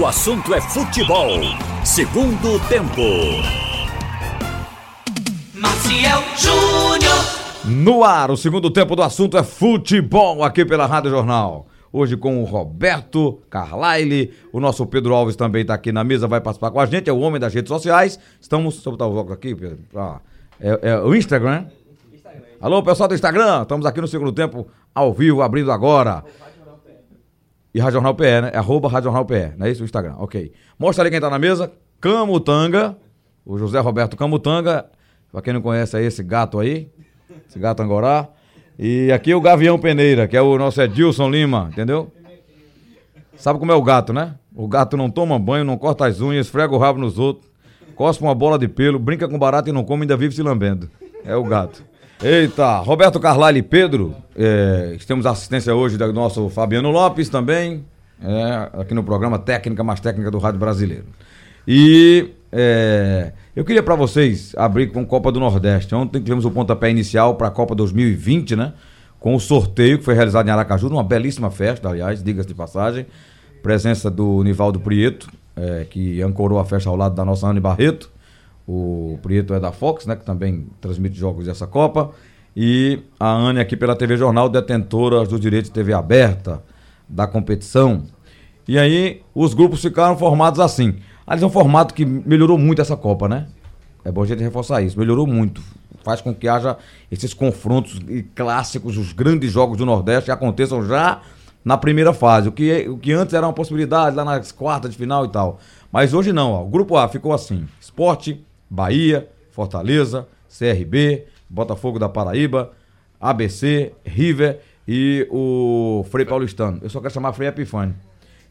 O assunto é futebol. Segundo tempo. Maciel Júnior. No ar, o segundo tempo do assunto é futebol aqui pela Rádio Jornal. Hoje com o Roberto Carlyle, o nosso Pedro Alves também está aqui na mesa, vai participar com a gente, é o homem das redes sociais. Estamos, deixa eu botar os óculos aqui, Pedro. Ah, é, é o Instagram. Alô, pessoal do Instagram, estamos aqui no segundo tempo, ao vivo, abrindo agora. E Rádio Jornal PE, né? É arroba Rádio Jornal PE, não é isso o Instagram? Ok. Mostra ali quem tá na mesa. Camutanga, o José Roberto Camutanga. Pra quem não conhece é esse gato aí, esse gato angorá. E aqui o Gavião Peneira, que é o nosso Edilson Lima, entendeu? Sabe como é o gato, né? O gato não toma banho, não corta as unhas, esfrega o rabo nos outros, cospe uma bola de pelo, brinca com barata e não come, ainda vive se lambendo. É o gato. Eita, Roberto Carlyle e Pedro, é, temos assistência hoje do nosso Fabiano Lopes também, é, aqui no programa Técnica Mais Técnica do Rádio Brasileiro. E é, eu queria para vocês abrir com Copa do Nordeste. Ontem tivemos o pontapé inicial para a Copa 2020, né? Com o sorteio que foi realizado em Aracaju, numa belíssima festa, aliás, diga-se de passagem. Presença do Nivaldo Prieto, é, que ancorou a festa ao lado da nossa Anne Barreto. O Prieto é da Fox, né? Que também transmite jogos dessa Copa. E a Anne aqui pela TV Jornal, detentora dos direitos de TV aberta da competição. E aí os grupos ficaram formados assim. Aliás, é um formato que melhorou muito essa Copa, né? É bom a gente reforçar isso. Melhorou muito. Faz com que haja esses confrontos clássicos, os grandes jogos do Nordeste aconteçam já na primeira fase. O que, o que antes era uma possibilidade lá nas quartas de final e tal. Mas hoje não. Ó. O grupo A ficou assim: Esporte, Bahia, Fortaleza, CRB, Botafogo da Paraíba, ABC, River e o Frei Paulistano. Eu só quero chamar Frei Epifânio.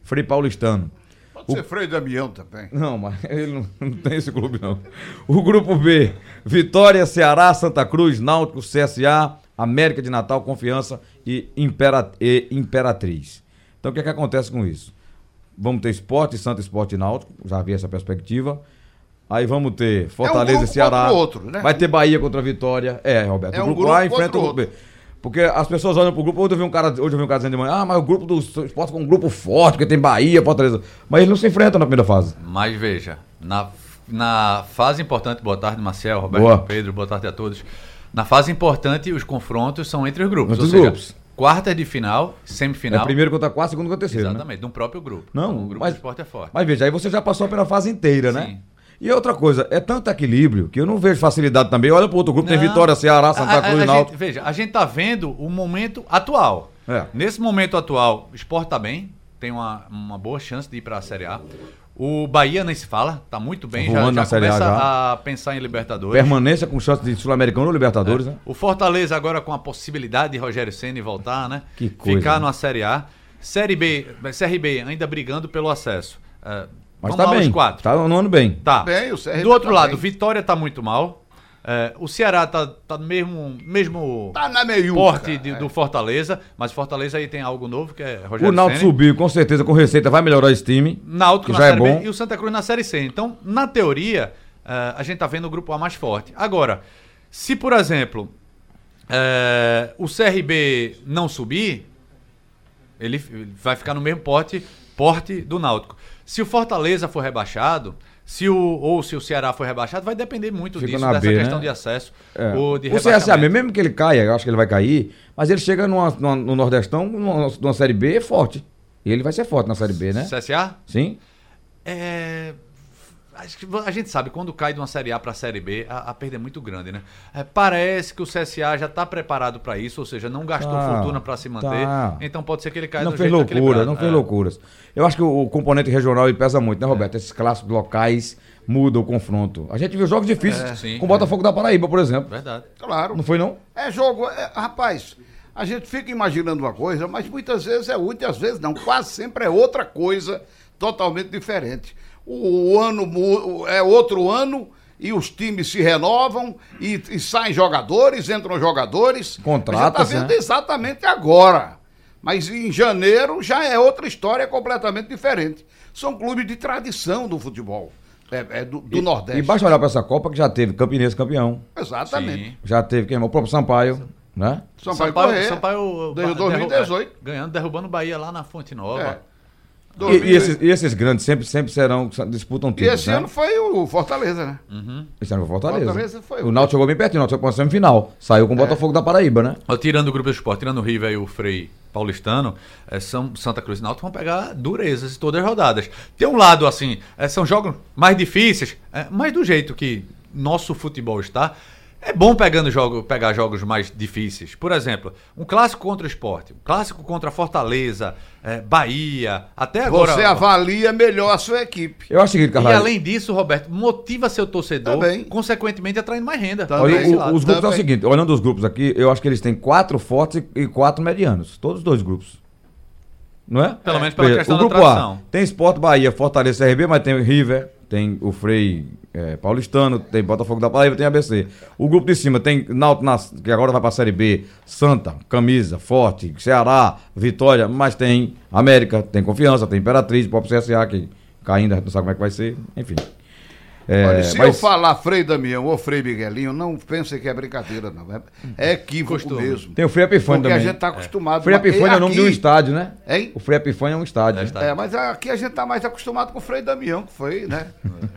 Frei Paulistano. Pode o... ser Frei Damião também. Não, mas ele não, não, tem esse clube, não. O grupo B: Vitória, Ceará, Santa Cruz, Náutico, CSA, América de Natal, Confiança e, e Imperatriz. Então o que é que acontece com isso? Vamos ter esporte, Santa Esporte e Náutico, já havia essa perspectiva. Aí vamos ter Fortaleza é um e Ceará. Outro, né? Vai ter Bahia contra a Vitória. É, Roberto. É o grupo, um grupo A enfrenta o grupo B. Porque as pessoas olham pro grupo, hoje eu vi um cara, hoje eu vi um cara dizendo de manhã, ah, mas o grupo do esporte é um grupo forte, porque tem Bahia, Fortaleza. Mas eles não se enfrentam na primeira fase. Mas veja, na, na fase importante, boa tarde, Marcel, Roberto, boa. Pedro, boa tarde a todos. Na fase importante, os confrontos são entre os grupos. Entre os seja, grupos. Quarta de final, semifinal. É primeiro contra quarto, segundo contra terceiro. Né? Exatamente, né? no próprio grupo. Não, então, o grupo mas, do esporte é forte. Mas veja, aí você já passou pela fase inteira, né? E outra coisa, é tanto equilíbrio que eu não vejo facilidade também. Olha pro outro grupo, não, tem Vitória, Ceará, Santa Cruz e Náutico. Veja, a gente tá vendo o momento atual. É. Nesse momento atual, o esporte tá bem, tem uma, uma boa chance de ir para a Série A. O Bahia nem se fala, tá muito bem, já, já começa a, a, pensar em Libertadores. Permanência com chance de Sul-Americano ou Libertadores, é. né? O Fortaleza agora com a possibilidade de Rogério Ceni voltar, né? Que coisa. Ficar né? numa Série A. Série B, CRB ainda brigando pelo acesso. Uh, mas Vamos tá bem. quatro. Tá no ano bem. Tá. Bem, o CRB Do outro tá lado, bem. Vitória tá muito mal. É, o Ceará tá, tá no mesmo, mesmo tá na meiuca, porte de, é. do Fortaleza, mas Fortaleza aí tem algo novo que é Rogério O Náutico subiu, com certeza, com receita, vai melhorar esse time. Náutico que já é bom. B, e o Santa Cruz na Série C. Então, na teoria, uh, a gente tá vendo o grupo A mais forte. Agora, se por exemplo uh, o CRB não subir, ele vai ficar no mesmo porte, porte do Náutico. Se o Fortaleza for rebaixado, se o, ou se o Ceará for rebaixado, vai depender muito Fica disso, dessa B, questão né? de acesso. É. Ou de o CSA, mesmo que ele caia, eu acho que ele vai cair, mas ele chega numa, numa, no Nordestão, numa, numa Série B, é forte. E ele vai ser forte na Série B, né? CSA? Sim. É a gente sabe, quando cai de uma Série A para a Série B, a, a perda é muito grande, né? É, parece que o CSA já está preparado para isso, ou seja, não gastou tá, fortuna para se manter. Tá. Então pode ser que ele caia Não fez loucura, não fez é. loucuras. Eu acho que o, o, componente regional ele pesa muito, né, Roberto? É. Esses clássicos locais mudam o confronto. A gente viu jogos difíceis é, com o Botafogo da Paraíba, por exemplo. Verdade. Claro. Não foi, não? É jogo. É, rapaz, a gente fica imaginando uma coisa, mas muitas vezes é útil, às vezes não. Quase sempre é outra coisa totalmente diferente o, ano é outro ano e os times se renovam e, e saem jogadores, entram jogadores. Contratos, está vendo né? exatamente agora. Mas em janeiro já é outra história completamente diferente. São clubes de tradição do futebol. É, é do, do e, Nordeste. E basta olhar para essa Copa que já teve Campinense campeão. Exatamente. Sim. Já teve quem? O próprio Sampaio. Né? Sampaio, Sampaio, Sampaio desde 2018. ganhando, derrubando Bahia lá na Fonte Nova. É. E, e esses, e esses grandes sempre, sempre serão, disputam E títulos, esse né? ano foi o Fortaleza, né? Esse ano foi o Fortaleza. Fortaleza foi o o- Náutico chegou bem pertinho, o Náutico chegou pra semifinal. Saiu com o Botafogo da Paraíba, né? Ó, tirando o grupo do esporte, tirando o River e o Frei Paulistano, é, são Santa Cruz e Náutico vão pegar durezas em todas as rodadas. Tem um lado assim, é, são jogos mais difíceis, é, mas do jeito que nosso futebol está, é bom pegando jogo, pegar jogos mais difíceis. Por exemplo, um clássico contra o esporte, um clássico contra Fortaleza, é, Bahia, até agora. Você avalia melhor a sua equipe. Eu acho o seguinte, E Carvalho. além disso, Roberto, motiva seu torcedor, Também. consequentemente atraindo mais renda. Também. Olha, o- os grupos é o Também. seguinte, olhando os grupos aqui, eu acho que eles têm quatro fortes e quatro medianos. Todos os dois grupos. Não é? Pelo menos pela Veja, questão o da grupo tradição. A tem Sport Bahia, Fortaleza CRB, mas tem o River, tem o Frei eh, Paulistano, tem Botafogo da Paraíba, tem ABC. O grupo de cima tem Náutico, que agora vai pra Série B, Santa, Camisa, Forte, Ceará, Vitória, mas tem América, tem Confiança, tem Imperatriz, próprio CSA, que caindo, a gente não sabe como é que vai ser, enfim. É, Olha, se mas- eu falar Frei Damião ou Frei Miguelinho, não pensem que é brincadeira, não. É, é equívoco Costume. mesmo. Tem o Frei Epifânio Porque a também. gente tá acostumado. Frei Epifânio é o nome de um estádio, né? Hein? O Frei Epifânio é um estádio. É né? estádio. É, mas aqui a gente tá mais acostumado com o Frei Damião, que foi, né?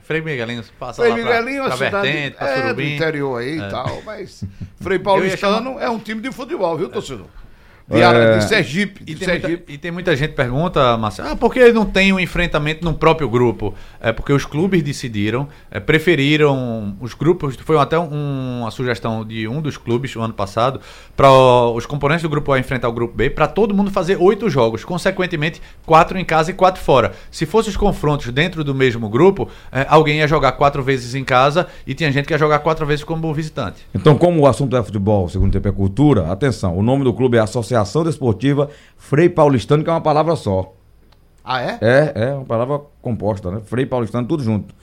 Frei Miguelinho passa Frei lá pra, Miguelinho é pra uma cidade Vertente, pra é, do interior aí e tal, mas Frei Paulistano é um time de futebol, viu, torcedor? De, É. de Sergipe, E de tem, muita, Sergipe. e tem muita gente que pergunta, Marcelo, ah, por que não tem um enfrentamento no próprio grupo? É porque os clubes decidiram, é, preferiram os grupos, foi até um- uma sugestão de um dos clubes o ano passado, para os componentes do grupo A enfrentar o grupo B, para todo mundo fazer oito jogos, consequentemente, quatro em casa e quatro fora. Se fossem os confrontos dentro do mesmo grupo, é, alguém ia jogar quatro vezes em casa e tinha gente que ia jogar quatro vezes como visitante. Então, como o assunto é futebol, o segundo tempo é cultura, atenção, o nome do clube é Associação Desportiva Frei Paulistano, que é uma palavra só. Ah, é? É, é uma palavra composta, né? Frei Paulistano, tudo junto.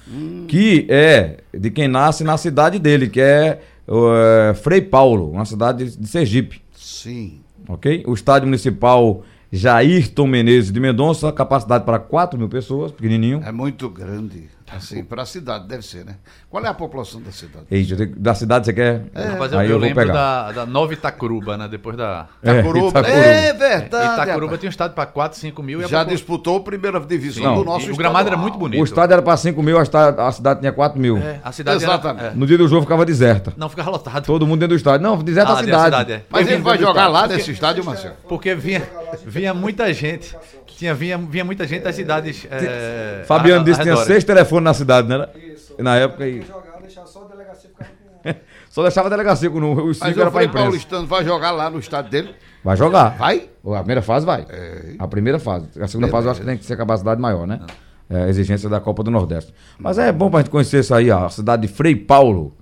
Que é de quem nasce na cidade dele, que é, é, Frei Paulo, uma cidade de Sergipe, Sim. ok? O estádio municipal Jairton Menezes de Mendonça, capacidade para 4 mil pessoas, pequenininho. É muito grande. Assim, para a cidade, deve ser, né? Qual é a população da cidade? Eita, da cidade você quer? Rapaz, eu, Aí eu eu vou lembro pegar. da, da Nova Itacuruba, né? Depois da... É, Itacuruba. Itacuruba. É verdade. Itacuruba rapaz. tinha um estádio para 4, 5 mil. e a Já disputou a primeira divisão Não, do nosso o gramado era muito bonito. O estádio era para 5 mil, a cidade, a cidade tinha 4 mil. É, a cidade Exatamente. Era, é. No dia do jogo ficava deserta. Não, ficava lotado. Todo mundo dentro do estádio. Não, deserta Ah, a cidade. cidade, é. Mas ele vai jogar lá nesse estádio, Marcelo? Porque vinha, vinha muita gente. Tinha, vinha, vinha muita gente das cidades. É, Fabiano a- disse que tinha seis telefones na cidade, né? Isso. Na época aí. jogar, deixar só a delegacia ficar com. Só deixava a delegacia com o- os cinco era pra Frei imprensa. Paulistano vai jogar lá no estádio dele? Vai jogar. Vai? A primeira fase vai. É. A primeira fase. A segunda fase eu acho que tem que ser capacidade maior, né? É, a exigência da Copa do Nordeste. Mas é bom pra gente conhecer isso aí, ó, a cidade de Frei Paulo.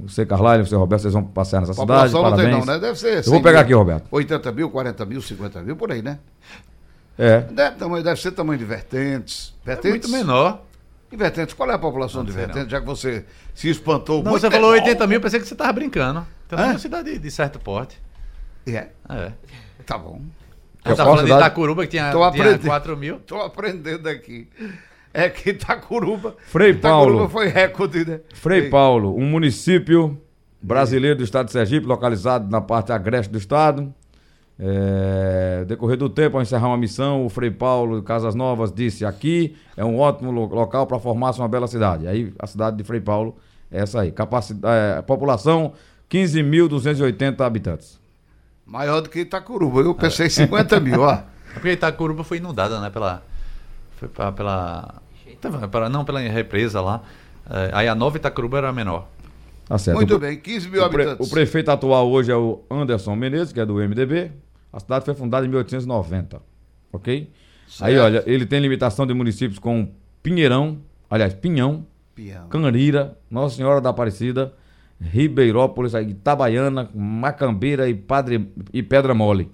Você, Carlalho, você, Roberto, vocês vão passear nessa cidade. População não tem não, né? Deve ser Eu 100 vou pegar mil, aqui, Roberto. 80 mil, 40 mil, 50 mil, por aí, né? É. Deve, tamanho- deve ser tamanho de Vertentes. É Vertentes? muito menor. E Vertentes, qual é a população de sei não. Vertentes? Já que você se espantou Não, muito. você falou menor. 80 mil, pensei que você tava brincando. Então é uma cidade de certo porte. É, É. tá bom. É Você tá falando de? Itacuruba, que tinha, Tô tinha aprendendo. 4 mil. Tô aprendendo aqui. É que Itacuruba. Frei Itacuruba Paulo. foi recorde, né? Frei Ei, Paulo, um município brasileiro do estado de Sergipe, localizado na parte agreste do estado. É, decorrer do tempo, ao encerrar uma missão, o Frei Paulo de Casas Novas disse: aqui é um ótimo lo- local para formar-se uma bela cidade. Aí a cidade de Frei Paulo é essa aí. Capacidade, população: 15.280 habitantes. Maior do que Itacuruba. Eu pensei 50 mil, ó. É porque Itacuruba foi inundada, né? Pela. Foi pra- pela. pela- não, pela represa lá. É, aí a nova Itacuruba era menor. Tá certo. Muito O- bem, 15 mil O, pre- habitantes. o prefeito atual hoje é o Anderson Menezes, que é do MDB. A cidade foi fundada em 1890. Ok? Aí, Certo. olha, ele tem limitação de municípios com Pinheirão, aliás, Pinhão. Canarira, Nossa Senhora da Aparecida, Ribeirópolis, aí, Itabaiana, Macambeira e, Padre, e Pedra Mole.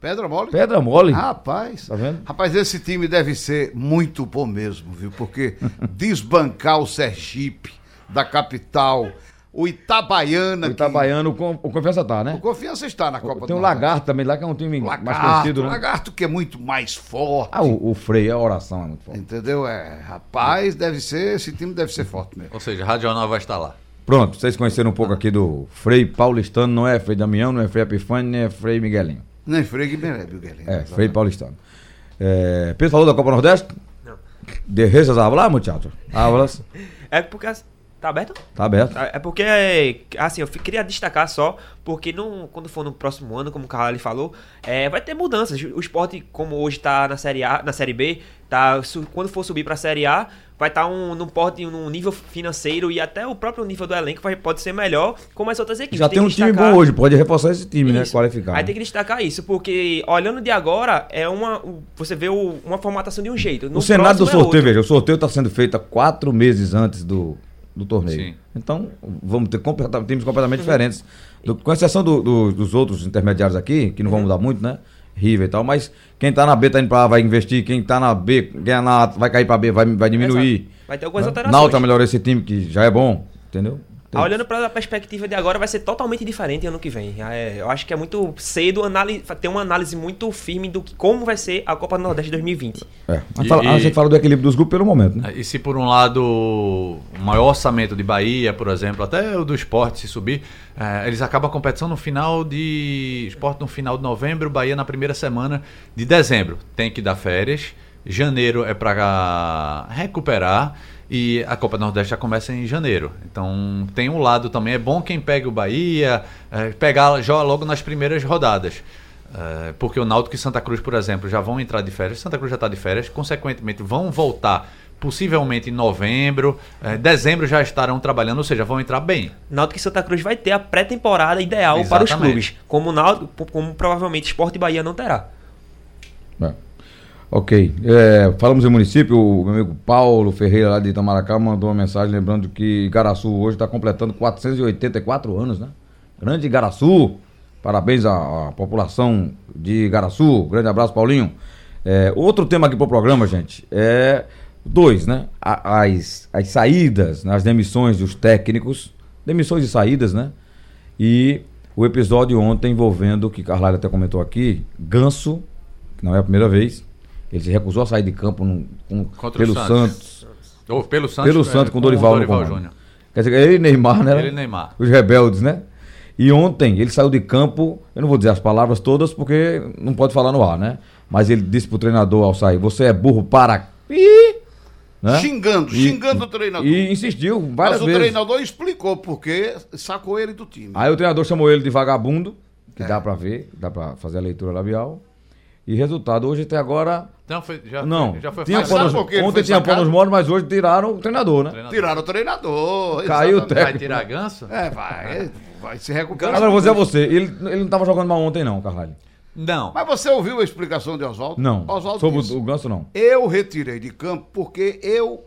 Pedra mole? Pedra Mole? Rapaz. Tá vendo? Rapaz, esse time deve ser muito bom mesmo, viu? Porque desbancar o Sergipe da capital, o Itabaiana. O Itabaiano, o, Con- o Confiança tá, Que... né? O Confiança está na Copa Tem o do Lagarto também lá, que é um time mais Lagarto, conhecido, né? Lagarto que é muito mais forte. Ah, o, o Frei, a oração é muito forte. Entendeu? É, rapaz, deve ser, esse time deve ser forte mesmo. Ou seja, a Rádio Jornal vai estar lá. Pronto, vocês conheceram um pouco aqui do Frei Paulistano, não é Frei Damião, não é Frei Epifânio, nem é Frei Miguelinho. Nem Frei Guilherme, Guilherme. É, Frei Paulistano. É, Pedro falou da Copa Nordeste? Não. Deixas hablar, muchacho? Hablas. É porque. as- Tá aberto? Tá aberto. Tá, É porque, assim, eu queria destacar só, porque não, quando for no próximo ano, como o Carvalho falou, é, vai ter mudanças. O esporte, como hoje tá na Série A, na Série B, tá, quando for subir pra Série A, vai estar um, num, porte, num nível financeiro e até o próprio nível do elenco vai, pode ser melhor como as outras equipes. Já tem, que um time destacar- bom hoje, pode reforçar esse time, né? Isso. Qualificar. Aí né? tem que destacar isso, porque olhando de agora, é uma. Você vê o- uma formatação de um jeito. No O cenário do é sorteio, outro. veja, o sorteio está sendo feito há quatro meses antes do, do torneio. Sim. Então, vamos ter completa- times completamente diferentes. Do- com exceção do- do- dos outros intermediários aqui, que não vão mudar muito, né? River e tal, mas quem tá na B tá indo pra A vai investir, quem tá na B, ganha na A, vai cair pra B, vai, vai diminuir. Exato. Vai ter algumas né? alterações. Náutico melhorou esse time, que já é bom, entendeu? Ah, Olhando para a perspectiva de agora, vai ser totalmente diferente ano que vem. É, eu acho que é muito cedo ter uma análise muito firme do que, como vai ser a Copa do Nordeste 2020. É, E- fala- a gente fala do equilíbrio dos grupos pelo momento, né? E se por um lado o maior orçamento de Bahia, por exemplo, até o do esporte se subir, eh, eles acabam a competição no final de. Esporte no final de novembro, Bahia na primeira semana de dezembro. Tem que dar férias. Janeiro é para recuperar. E a Copa do Nordeste já começa em janeiro. Então tem um lado também. É bom quem pega o Bahia, eh, pegar já logo nas primeiras rodadas. É, porque o Náutico e Santa Cruz, por exemplo, já vão entrar de férias. Santa Cruz já está de férias, consequentemente vão voltar possivelmente em novembro, é, dezembro já estarão trabalhando, ou seja, vão entrar bem. Náutico e Santa Cruz vai ter a pré-temporada ideal para os Exatamente. clubes, como Náutico, como provavelmente Sport e Bahia não terá. É. Ok. É, falamos em município, o meu amigo Paulo Ferreira lá de Itamaracá mandou uma mensagem lembrando que Igaraçu hoje está completando 484 anos, né? Grande Igaraçu. Parabéns à, à população de Igaraçu. Grande abraço, Paulinho. É, outro tema aqui pro programa, gente, é dois, né? As, as saídas, as demissões dos técnicos, demissões e saídas, né? E o episódio ontem envolvendo, que Carlalho até comentou aqui, Ganso, que não é a primeira vez, ele se recusou a sair de campo num- com- Contra o pelo Santos. Santos. Ou pelo Santos. Pelo Santos com Dorival, no comando. Júnior. Quer dizer, ele e Neymar, né? Ele e Neymar. Os rebeldes, né? E ontem ele saiu de campo, eu não vou dizer as palavras todas porque não pode falar no ar, né? Mas ele disse pro treinador ao sair, você é burro para... Ih! Né? Xingando, E- xingando o treinador. E insistiu várias Mas o vezes. treinador explicou porque sacou ele do time. Aí o treinador chamou ele de vagabundo, que É. dá pra ver, dá pra fazer a leitura labial. E resultado, hoje até agora. Então foi, já, não, foi, já foi tinha Mas pano sabe nos- por que ele ontem foi tinha sacado? pano nos moros, mas hoje tiraram o treinador, né? Treinador. Tiraram o treinador. Caiu o técnico. Vai tirar ganso? É, vai. Vai se recuperar. Agora vou dizer a você, ele, ele não tava jogando mal ontem, não, Carvalho. Não. Mas você ouviu a explicação de Oswaldo? Não. Oswaldo Sobre disse, o, o Ganso, não. Eu retirei de campo porque eu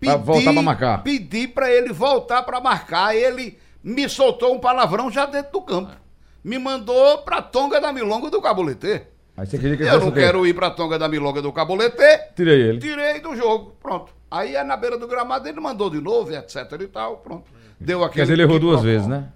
Pra pedi, voltar pra marcar. pedi pra ele voltar pra marcar. Ele me soltou um palavrão já dentro do campo. Me mandou pra Tonga da Milonga do Caboletê. Aí você queria que ele Eu não quero ir pra Tonga da Milonga do Caboletê. Tirei ele. Tirei do jogo, pronto. Aí é na beira do gramado, ele mandou de novo, etc e tal, pronto. Deu aquele... Quer dizer, ele errou duas quiprocó. vezes, né?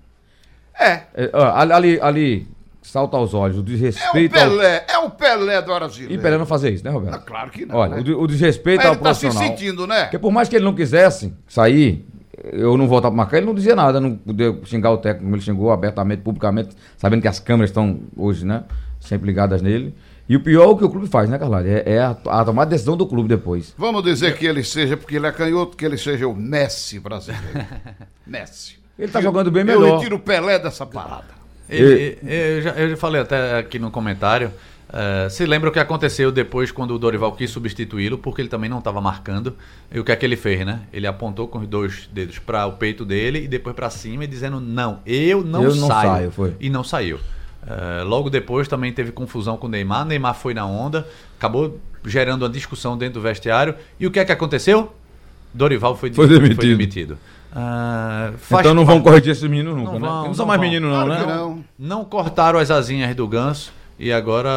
É. É, ó, ali, ali, salta aos olhos, o É o desrespeito ao... Pelé, é o Pelé do Brasil. E Pelé não fazia isso, né, Roberto? Não, claro que não, Olha, né? o de- o, desrespeito Mas ao ele tá se profissional. sentindo, né? Porque por mais que ele não quisesse sair, eu não voltar pra marcar, ele não dizia nada, não podia xingar o técnico, como ele xingou abertamente, publicamente, sabendo que as câmeras estão hoje, né, sempre ligadas nele. E o pior é o que o clube faz, né, Carlalho? É, é a, a tomar decisão do clube depois. Vamos dizer que ele seja, porque ele é canhoto, que ele seja o Messi brasileiro. Messi. Ele tá jogando bem Eu melhor. retiro o Pelé dessa parada. Ele- eu, já, eu já falei até aqui no comentário. eh, se lembra o que aconteceu depois quando o Dorival quis substituí-lo, porque ele também não estava marcando. E o que é que ele fez, né? Ele apontou com os dois dedos para o peito dele e depois para cima, e dizendo: Não, eu não Eu não saio. saio, foi. E não saiu. Eh, logo depois também teve confusão com o Neymar. Neymar foi na onda, acabou gerando uma discussão dentro do vestiário. E o que é que aconteceu? Dorival foi, Foi demitido. demitido. Ah, faz então não parte- vão corrigir esses meninos nunca, Não né? vão, não não são mais vão. meninos, não, Claro né? não. não cortaram as asinhas do Ganso e agora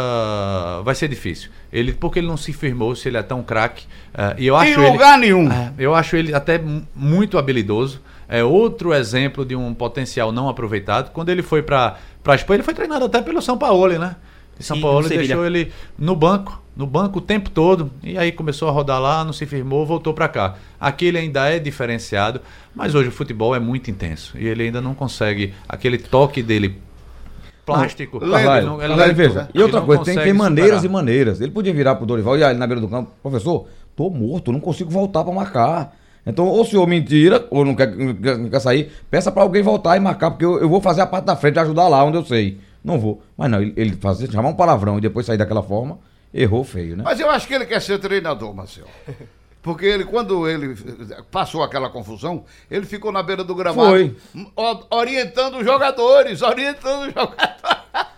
vai ser difícil. Ele porque ele não se firmou se ele é tão craque. eh, e eu acho Em ele, lugar nenhum. É, eu acho ele até mu- muito habilidoso. É outro exemplo de um potencial não aproveitado. Quando ele foi para para Espanha, ele foi treinado até pelo São Paulo, né? E São Sim, Paulo deixou ele no banco, no banco o tempo todo. E aí começou a rodar lá, não se firmou, voltou para cá. Aqui ele ainda é diferenciado, mas hoje o futebol é muito intenso e ele ainda não consegue aquele toque dele plástico. Ele não- ele não- veja. E outra não coisa, tem, tem maneiras superar. e maneiras. Ele podia virar pro Dorival e ali na beira do campo, professor, tô morto, não consigo voltar pra marcar. Então, ou o senhor mentira, ou não quer, não quer- não quer sair, peça pra alguém voltar e marcar, porque eu, eu vou fazer a parte da frente, ajudar lá onde eu sei. Não vou. Mas não, ele, ele fazer, chamar um palavrão e depois sair daquela forma, errou feio, né? Mas eu acho que ele quer ser treinador, Marcelo. Porque ele, quando ele passou aquela confusão, ele ficou na beira do gramado Foi. orientando os jogadores, orientando os jogadores.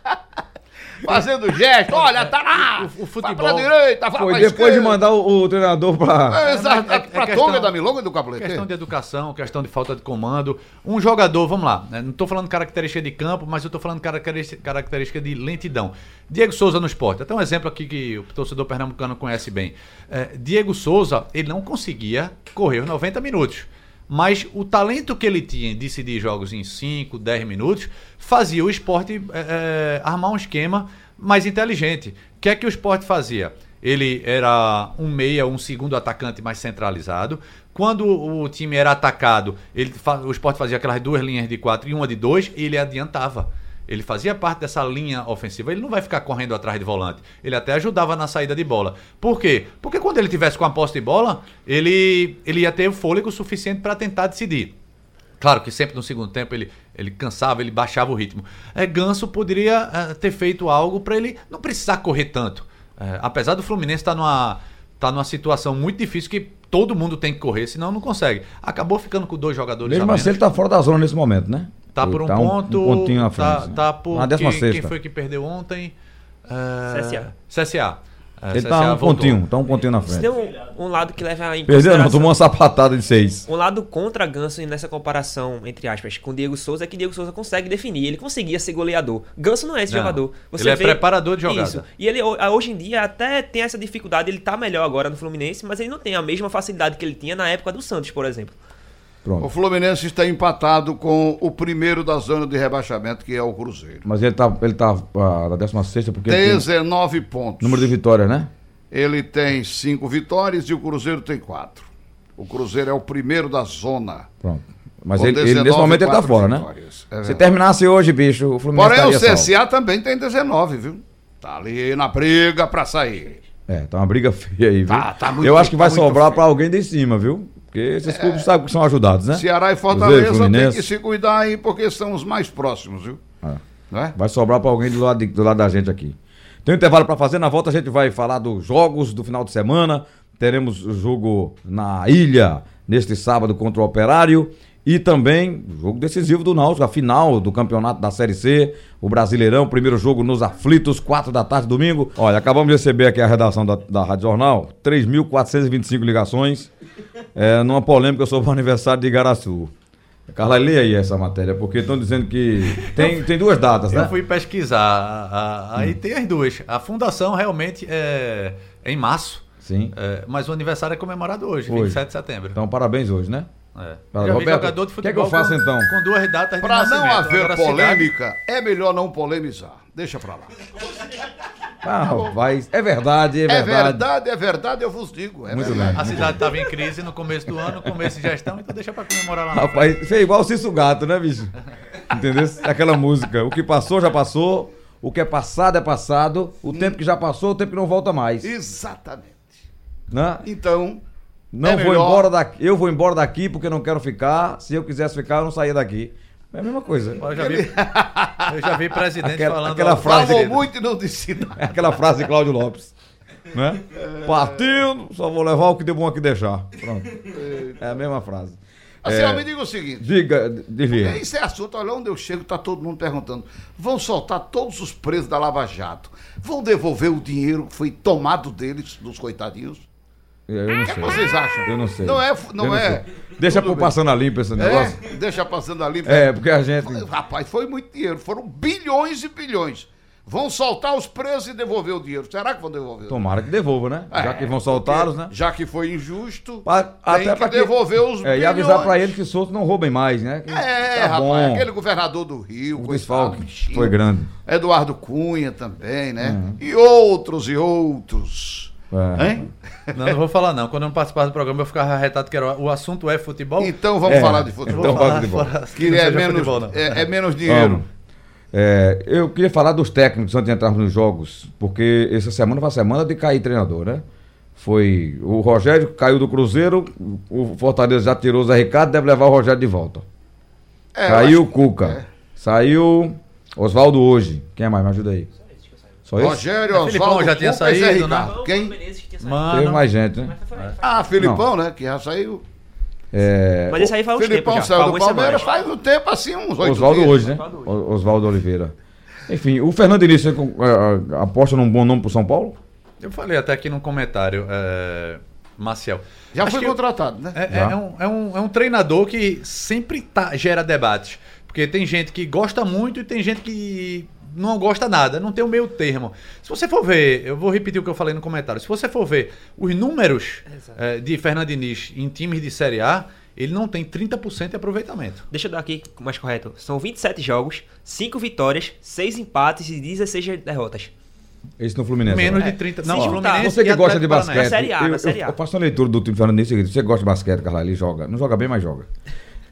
Fazendo gesto, olha, tá lá! O- o vai pra futebol- direita, vai Foi pra depois de esquerda. mandar o, o treinador pra. É, exato, É- é pra questão- Tonga da Milonga e do Cablete. Questão de educação, questão de falta de comando. Um jogador, vamos lá, né, não estou falando característica de campo, mas eu estou falando característica, característica de lentidão. Diego Souza no esporte. Até um exemplo aqui que o torcedor pernambucano conhece bem. É, Diego Souza, ele não conseguia correr os 90 minutos. Mas o talento que ele tinha em decidir jogos em 5, 10 minutos fazia o esporte é, armar um esquema mais inteligente. O que é que o esporte fazia? Ele era um meia, um segundo atacante mais centralizado. Quando o time era atacado, ele, o esporte fazia aquelas duas linhas de quatro e uma de dois, e ele adiantava. Ele fazia parte dessa linha ofensiva. Ele não vai ficar correndo atrás de volante. Ele até ajudava na saída de bola. Por quê? Porque quando ele tivesse com a posse de bola, ele, ele ia ter o fôlego suficiente para tentar decidir. Claro que sempre no segundo tempo ele, ele cansava, ele baixava o ritmo. É, Ganso poderia é, ter feito algo para ele não precisar correr tanto. É, apesar do Fluminense estar numa, tá numa situação muito difícil que todo mundo tem que correr, senão não consegue. Acabou ficando com dois jogadores Mesmo a assim, ele tá fora da zona nesse momento, né? Tá por um tá ponto. Um, pontinho à frente. Tá, tá por. Na décima quem, sexta. quem foi que perdeu ontem? É, CSA. CSA. É, Ele CSA tá um voltou. pontinho, tá um pontinho na Se frente. tem um, um lado que leva em Perdeu não, tomou uma sapatada de seis. Um lado contra Ganso nessa comparação, entre aspas, com Diego Souza é que Diego Souza consegue definir. Ele conseguia ser goleador. Ganso não é esse Não, jogador. ele é preparador de jogada. Isso. E ele ho- hoje em dia até tem essa dificuldade. Ele tá melhor agora no Fluminense, mas ele não tem a mesma facilidade que ele tinha na época do Santos, por exemplo. O Pronto. Fluminense está empatado com o primeiro da zona de rebaixamento, que é o Cruzeiro. Mas ele tá, ele tá ah, na décima sexta porque ele tem 19 pontos. número de vitórias, né? Ele tem cinco vitórias e o Cruzeiro tem quatro. O Cruzeiro é o primeiro da zona. Pronto. Mas ele, ele, 19, nesse momento ele tá quatro fora, né? É Se terminasse hoje, bicho, o Fluminense Porém, o estaria salvo. CSA também tem 19, viu? Tá ali na briga pra sair. É, tá uma briga feia aí, viu? Tá, tá muito- Eu acho que vai tá sobrar pra alguém de cima, viu? Porque esses clubes sabem que são ajudados, né? Ceará e Cruzeiro, Fortaleza tem que se cuidar aí, porque são os mais próximos, viu? É. Né? Vai sobrar pra alguém do lado, de- do lado da gente aqui. Tem um intervalo pra fazer, na volta a gente vai falar dos jogos do final de semana. Teremos o jogo na ilha neste sábado contra o Operário. E também jogo decisivo do Náutico, a final do campeonato da Série C, o Brasileirão, primeiro jogo nos aflitos, quatro da tarde, domingo. Olha, acabamos de receber aqui a redação da, da Rádio Jornal, 3.425 ligações, é, numa polêmica sobre o aniversário de Igaraçu. Carla, lê aí essa matéria, porque estão dizendo que tem, tem duas datas, né? Eu fui pesquisar. a- a- aí tem as duas. A fundação realmente é, é em março. Sim. é, mas o aniversário é comemorado hoje, Hoje. 27 de setembro. Então, parabéns hoje, né? É. Vi Roberto, jogador de o que é que futebol eu faço, com, então? com duas datas de Pra não haver Agora, a cidade- polêmica, é melhor não polemizar. Deixa pra lá. Ah, rapaz, é verdade, é É verdade. verdade, é verdade, eu vos digo. É Muito verdade. bem. A cidade estava em crise no começo do ano, começo de gestão, então deixa pra comemorar lá. Rapaz, isso é igual o Cício Gato, né, bicho? Entendeu? Aquela música. O que passou, já passou. O que é passado, é passado. O tempo que já passou, o tempo que não volta mais. Exatamente. Né? Então, Não é vou melhor- embora daqui. Eu vou embora daqui porque não quero ficar. Se eu quisesse ficar, eu não saía daqui. É a mesma coisa. Eu já vi, eu já vi presidente Aquela- falando. aquela frase- falou muito e não disse nada. É aquela frase de Cláudio Lopes. Né? Partindo, só vou levar o que deu bom aqui deixar. Pronto. É a mesma frase. Assim, É, me diga o seguinte. Diga, devia. Esse é assunto, olha onde eu chego, tá todo mundo perguntando. Vão soltar todos os presos da Lava Jato. Vão devolver o dinheiro que foi tomado deles, dos coitadinhos? Eu não O que é que sei. vocês acham? Eu não sei. Não é. Eu Não é sei. Deixa tudo por bem. passando a limpa esse negócio. É, deixa passando ali. É, porque a gente. Rapaz, foi muito dinheiro. Foram bilhões e bilhões. Vão soltar os presos e devolver o dinheiro. Será que vão devolver? Tomara que devolva, né? Já É, que vão soltá-los, né? Já que foi injusto, tem até que pra que- devolver os É, e avisar pra eles que soltos não roubem mais, né? Que É, tá rapaz, bom. aquele governador do Rio, O coitado, bichinho. foi grande. Eduardo Cunha também, né? E outros e outros. É. Hein? Não, não vou falar não. Quando eu não participava do programa, eu ficava arretado que era, o assunto é futebol. Então vamos É, falar de futebol. então vamos de futebol. fora- que é menos, futebol, é, é menos dinheiro. É, eu queria falar dos técnicos antes de entrarmos nos jogos, porque essa semana foi a semana de cair treinador, né? Foi o Rogério caiu do Cruzeiro, o Fortaleza já tirou o Zé Ricardo, deve levar o Rogério de volta. É, eu Saiu o Cuca, é. saiu Oswaldo hoje. Quem é mais? Me ajuda aí. Só esse? Rogério, É, Filipão Oswaldo, já tinha saído, né? Quem? Teve Mano, mais gente, né? Ah, Filipão, né? Que já saiu. É, Mas esse aí faz tempos Filipão já. saiu do Palmeiras faz um tempo assim, uns oito Oswaldo dias. hoje, né? Oswaldo. O- Oswaldo Oliveira. Enfim, o Fernando Início é, é, aposta num bom nome pro São Paulo? eu falei até aqui no comentário, é, Maciel. Já Acho foi contratado, né? É, Já. é um, é, um, é um treinador que sempre tá, gera debates. Porque tem gente que gosta muito e tem gente que não gosta nada, não tem o meio termo. Se você for ver, eu vou repetir o que eu falei no comentário. Se você for ver os números eh, de Fernando Diniz em times de Série A, ele não tem 30% de aproveitamento. Deixa eu dar aqui mais correto. São 27 jogos, 5 vitórias, 6 empates e 16 derrotas. Esse no Fluminense. Menos né? de 30%. Se Não, Fluminense Você que gosta de basquete. Na Série A, eu, na Série eu- A. eu faço uma leitura do time Fernando Início. Você gosta de basquete, Carla? Ele joga. Não joga bem, mas joga.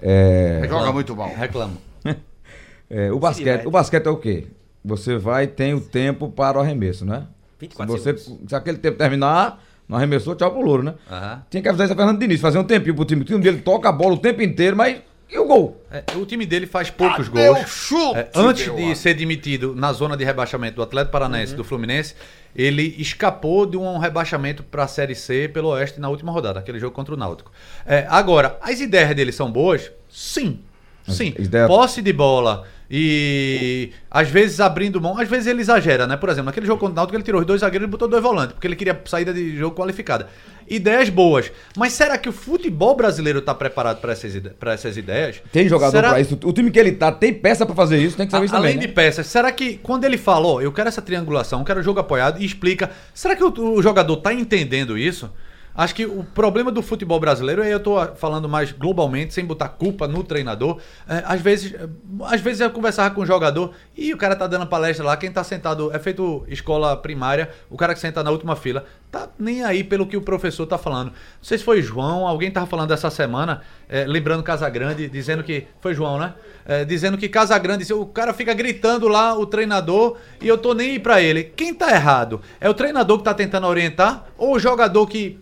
É, Joga muito bom. Reclamo. é, o basquete. O basquete é o quê? Você vai tem o tempo para o arremesso, né? 24 se, você, segundos. se aquele tempo terminar, não arremessou, tchau pro louro, né? Aham. Tinha que avisar isso a Fernando Diniz, fazer um tempinho pro time. O time dele toca a bola o tempo inteiro, mas. E o gol? É, o time dele faz poucos deu gols. chute, É, antes de ser demitido na zona de rebaixamento do Atlético Paranaense e do Fluminense, ele escapou de um rebaixamento para a Série C pelo Oeste na última rodada, aquele jogo contra o Náutico. É, agora, as ideias dele são boas? Sim. Sim. Posse de bola e às vezes abrindo mão, às vezes ele exagera, né? Por exemplo, naquele jogo contra o Náutico ele tirou os dois zagueiros e botou dois volantes, porque ele queria saída de jogo qualificada. Ideias boas. Mas será que o futebol brasileiro está preparado para essas, pra essas ideias? Tem jogador Será- pra isso. O time que ele tá tem peça pra fazer isso, tem que saber isso Além também. de né? peças, será que quando ele fala, ó, eu quero essa triangulação, quero jogo apoiado e explica, será que o, o jogador tá entendendo isso? Acho que o problema do futebol brasileiro, aí eu tô falando mais globalmente, sem botar culpa no treinador. é, às vezes, é, às vezes eu conversava com o jogador e o cara tá dando palestra lá, quem tá sentado, é feito escola primária, o cara que senta na última fila, tá nem aí pelo que o professor tá falando. Não sei se foi João, alguém tava falando essa semana, é, lembrando Casagrande, dizendo que. Foi João, né? É, dizendo que Casagrande, o cara fica gritando lá, o treinador, e eu tô nem aí pra ele. Quem tá errado? É o treinador que tá tentando orientar ou o jogador que,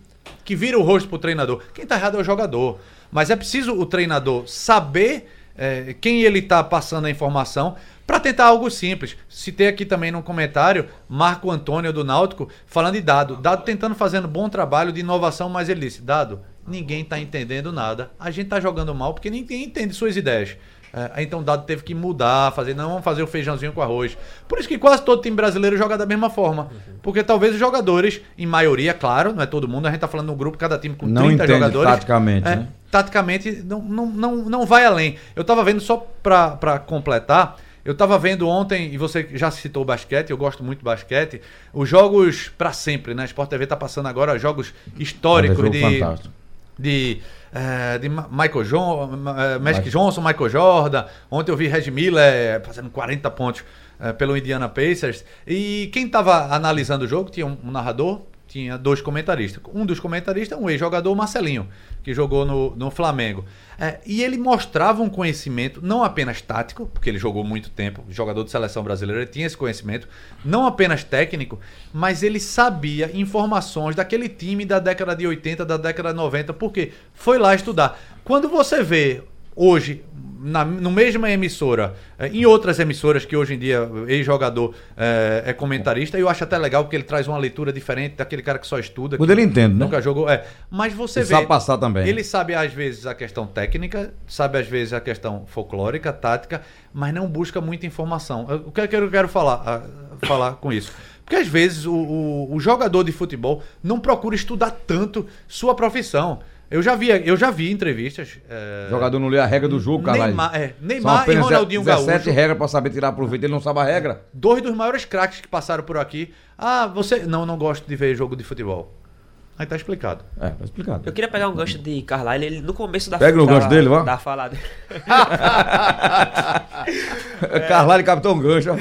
que vira o rosto pro treinador? Quem tá errado é o jogador. Mas é preciso o treinador saber é, quem ele tá passando a informação para tentar algo simples. Citei aqui também num comentário Marco Antônio do Náutico falando de Dado. Dado tentando fazendo bom trabalho de inovação, mas ele disse: Dado, ninguém tá entendendo nada. A gente tá jogando mal porque ninguém entende suas ideias. É, então o Dado teve que mudar, fazer, não vamos fazer o feijãozinho com arroz. Por isso que quase todo time brasileiro joga da mesma forma. Porque talvez os jogadores, em maioria, claro, não é todo mundo, a gente tá falando de um grupo, cada time com Não 30 entende jogadores. taticamente, É, né? taticamente não, não, não, não vai além. Eu tava vendo só pra, pra completar. Eu tava vendo ontem, e você já citou o basquete, eu gosto muito do basquete, os jogos pra sempre, né? Sport TV tá passando agora jogos históricos Olha, jogo de, fantástico. De, eh, de Michael John, eh, Magic Johnson, Michael Jordan. Ontem eu vi Reg Miller fazendo 40 pontos eh, pelo Indiana Pacers. E quem estava analisando o jogo tinha um narrador, tinha dois comentaristas. Um dos comentaristas é um ex-jogador, Marcelinho, que jogou no, no Flamengo. Eh, e ele mostrava um conhecimento, não apenas tático, porque ele jogou muito tempo, jogador de seleção brasileira, ele tinha esse conhecimento, não apenas técnico, mas ele sabia informações daquele time da década de 80, da década de 90, porque foi lá estudar. Quando você vê hoje, na no mesma emissora, eh, em outras emissoras que hoje em dia ex-jogador eh, é comentarista, eu acho até legal porque ele traz uma leitura diferente daquele cara que só estuda. Quando ele entende, né? Nunca jogou. É. Mas você E vê. sabe passar também. Ele sabe às vezes a questão técnica, sabe às vezes a questão folclórica, tática, mas não busca muita informação. Eu- O que é que eu quero falar, ah, falar com isso? Porque às vezes o, o- o jogador de futebol não procura estudar tanto sua profissão. Eu já vi, eu já vi entrevistas. eh, Jogador não lê a regra do jogo, cara. Neymar, é, Neymar e Ronaldinho 17 Gaúcho. regras pra saber tirar proveito, ele não sabe a regra. Dois dos maiores craques que passaram por aqui. Ah, você. Não, não gosto de ver jogo de futebol. Aí tá explicado. É, tá explicado. Eu queria pegar um gancho de Carlyle, ele no começo da Pega no da, gancho dele, vá. Da fala dele. Carlalho Capitão Gancho. ó.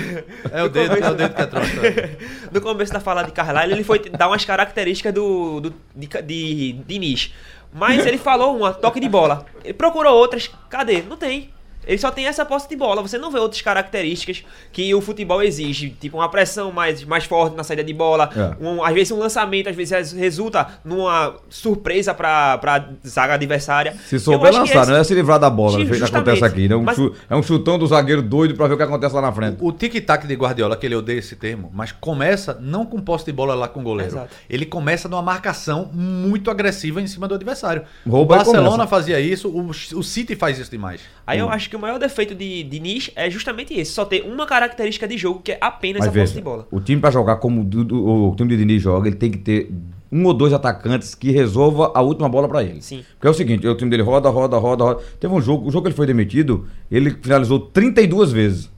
É o dedo, é o dedo que é tronco. no começo da fala de Carlyle, ele foi dar umas características do, do de, de Diniz. Mas ele falou uma toque de bola. Ele procurou outras. Cadê? Não tem. Ele só tem essa posse de bola. Você não vê outras características que o futebol exige. Tipo, uma pressão mais, mais forte na saída de bola. É. Um- às vezes um lançamento, às vezes res- resulta numa surpresa pra, pra zaga adversária. Se souber lançar, esse- não é se livrar da bola, Sim, que acontece aqui. Né? Um Mas- chu- É um chutão do zagueiro doido pra ver o que acontece lá na frente. O tic-tac de Guardiola, que ele odeia esse termo, mas começa não com posse de bola lá com o goleiro. Exato. Ele começa numa marcação muito agressiva em cima do adversário. Rouba o Barcelona fazia isso, o, o City faz isso demais. Aí Hum. eu acho que o maior defeito de Diniz é justamente esse. Só ter uma característica de jogo que é apenas Mas a posse veja, de bola. o time pra jogar como do- do- o time de Diniz joga, ele tem que ter um ou dois atacantes que resolva a última bola pra ele. Sim. Porque é o seguinte, o time dele roda, roda, roda, roda. Teve um jogo, o jogo que ele foi demitido, ele finalizou 32 vezes.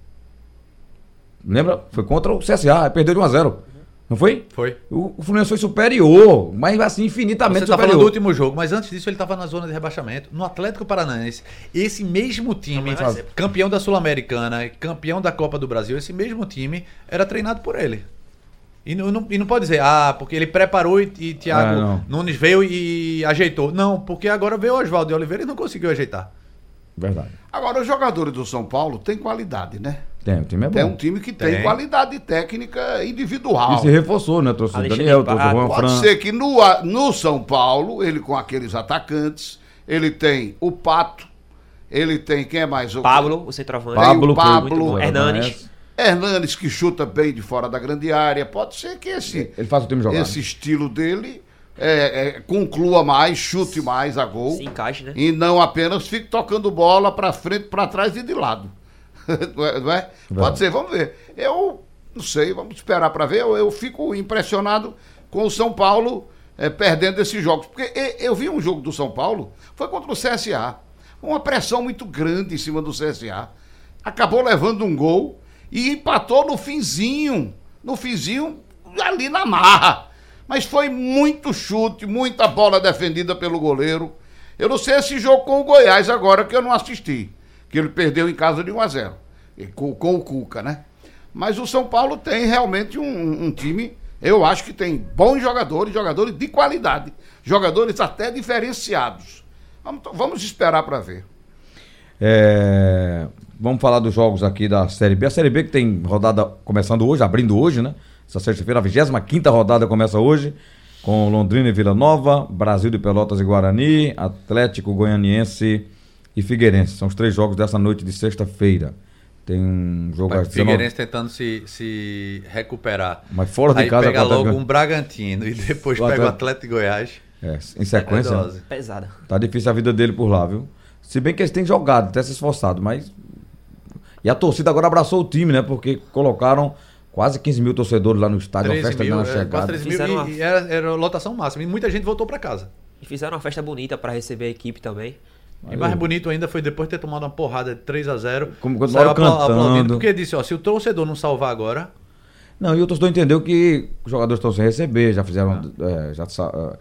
Lembra? Foi contra o CSA, perdeu de 1 a 0. Não foi? Foi. O, o Fluminense foi superior, mas assim, infinitamente Você tá superior. falando do último jogo, mas antes disso ele estava na zona de rebaixamento. No Atlético Paranaense, esse mesmo time, campeão da Sul-Americana, campeão da Copa do Brasil, esse mesmo time era treinado por ele. E não, não- e não pode dizer, ah, porque ele preparou e, e Thiago É, não. Nunes veio e ajeitou. Não, porque agora veio o Oswaldo de Oliveira e não conseguiu ajeitar. Verdade. Agora, os jogadores do São Paulo têm qualidade, né? Tem, o time é bom. É um time que tem, Tem. qualidade técnica individual. E se reforçou, né? Trouxe o Alexandre Daniel, trouxe o. Juan Pode Fran. ser que no, no São Paulo, ele com aqueles atacantes, ele tem o Pato, ele tem quem é mais? O Pablo, o centroavante. Pablo, o Pablo, que- Hernanes. Hernanes que chuta bem de fora da grande área. Pode ser que esse, Ele faz o time jogar. esse estilo dele é, é, conclua mais, chute mais a gol. Se encaixe, né? E não apenas fique tocando bola pra frente, pra trás e de lado. não é? não é? Pode ser, vamos ver. Eu não sei, vamos esperar pra ver. Eu, eu fico impressionado com o São Paulo eh, perdendo esses jogos. Porque eu vi um jogo do São Paulo, foi contra o CSA. Uma pressão muito grande em cima do CSA. Acabou levando um gol e empatou no finzinho. No finzinho, ali na marra. Mas foi muito chute, muita bola defendida pelo goleiro. Eu não sei esse jogo com o Goiás agora, que eu não assisti. Que ele perdeu em casa de 1 a 0 E com, com o Cuca, né? Mas o São Paulo tem realmente um, um time, eu acho que tem bons jogadores, jogadores de qualidade. Jogadores até diferenciados. Vamos, vamos esperar para ver. É, Vamos falar dos jogos aqui da Série B. A Série B que tem rodada começando hoje, abrindo hoje, né? Essa sexta-feira, a 25 rodada começa hoje, com Londrina e Vila Nova, Brasil de Pelotas e Guarani, Atlético Goianiense e Figueirense. São os três jogos dessa noite de sexta-feira. Tem um jogo às O 19 Figueirense tentando se, se recuperar. Mas fora de Aí casa, pega contra- logo um Bragantino e depois O pega o Atlético- de Goiás. É, em sequência. É. Pesada. Tá difícil a vida dele por lá, viu? Se bem que eles têm jogado, até se esforçado, mas. E a torcida agora abraçou o time, né? Porque colocaram quase 15 mil torcedores lá no estádio, a 13 festa mil, na é, quase chegada. 13 mil e, uma- e era, era lotação máxima. E muita gente voltou pra casa. E fizeram uma festa bonita pra receber a equipe também. E mais bonito ainda foi depois de ter tomado uma porrada de 3 a 0 Como continuaram saiu cantando. Porque disse, ó, se o torcedor não salvar agora, Não, e o torcedor entendeu que os jogadores estão sem receber, já fizeram. é, já é,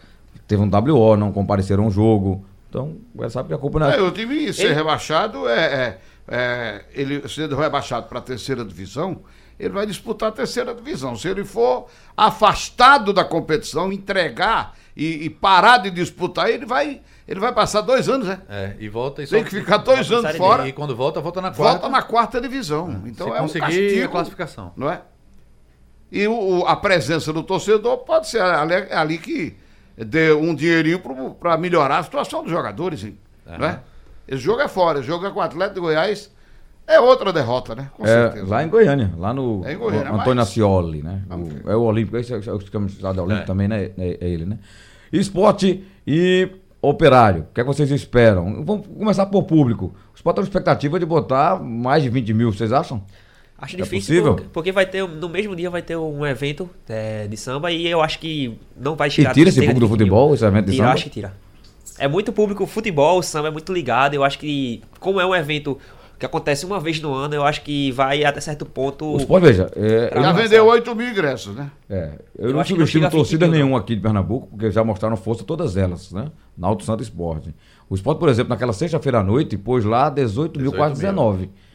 teve um WO, não compareceram ao jogo. Então, sabe que a culpa não é. É, o time ser Ele- rebaixado é, é- é- ele sendo rebaixado para a terceira divisão, ele vai disputar a terceira divisão. Se ele for afastado da competição, entregar e, e parar de disputar, ele vai, ele vai passar dois anos, né? é, e volta e Tem só- que ficar dois anos fora, E quando volta, volta na quarta. volta na quarta divisão. Então se é um conseguir castigo, a classificação. não é? E o- o- a presença do torcedor pode ser ali, ali que dê um dinheirinho para melhorar a situação dos jogadores, hein? não é? Esse jogo é fora, esse jogo é com o Atlético de Goiás, é outra derrota, né? Com É, certeza. lá em Goiânia, lá no É em Goiânia, o Antônio mas- Ascioli, né? O- é o Olímpico, esse é o que chama de Estado Olímpico É. também, né? É, é ele, né? Esporte e Operário, o que é que vocês esperam? Vamos começar por público. O Sport tem uma expectativa de botar mais de 20 mil, vocês acham? Acho É difícil possível? porque, porque vai ter no mesmo dia vai ter um evento é, de samba e eu acho que não vai E chegar tira esse público do 20 mil. futebol, esse evento de Tira, samba? acho que tira. É muito público, o futebol, o samba é muito ligado. Eu acho que como é um evento que acontece uma vez no ano, eu acho que vai até certo ponto. O Sport, veja, é, Já não- vendeu 8 mil ingressos, né? É, eu, Eu não subestimo chega a 20 torcida mil, nenhuma aqui de Pernambuco, porque já mostraram força todas elas, né? Na Alto Santo Esporte. O Sport, por exemplo, naquela sexta-feira à noite, pôs lá 18 mil, 18 quase mil.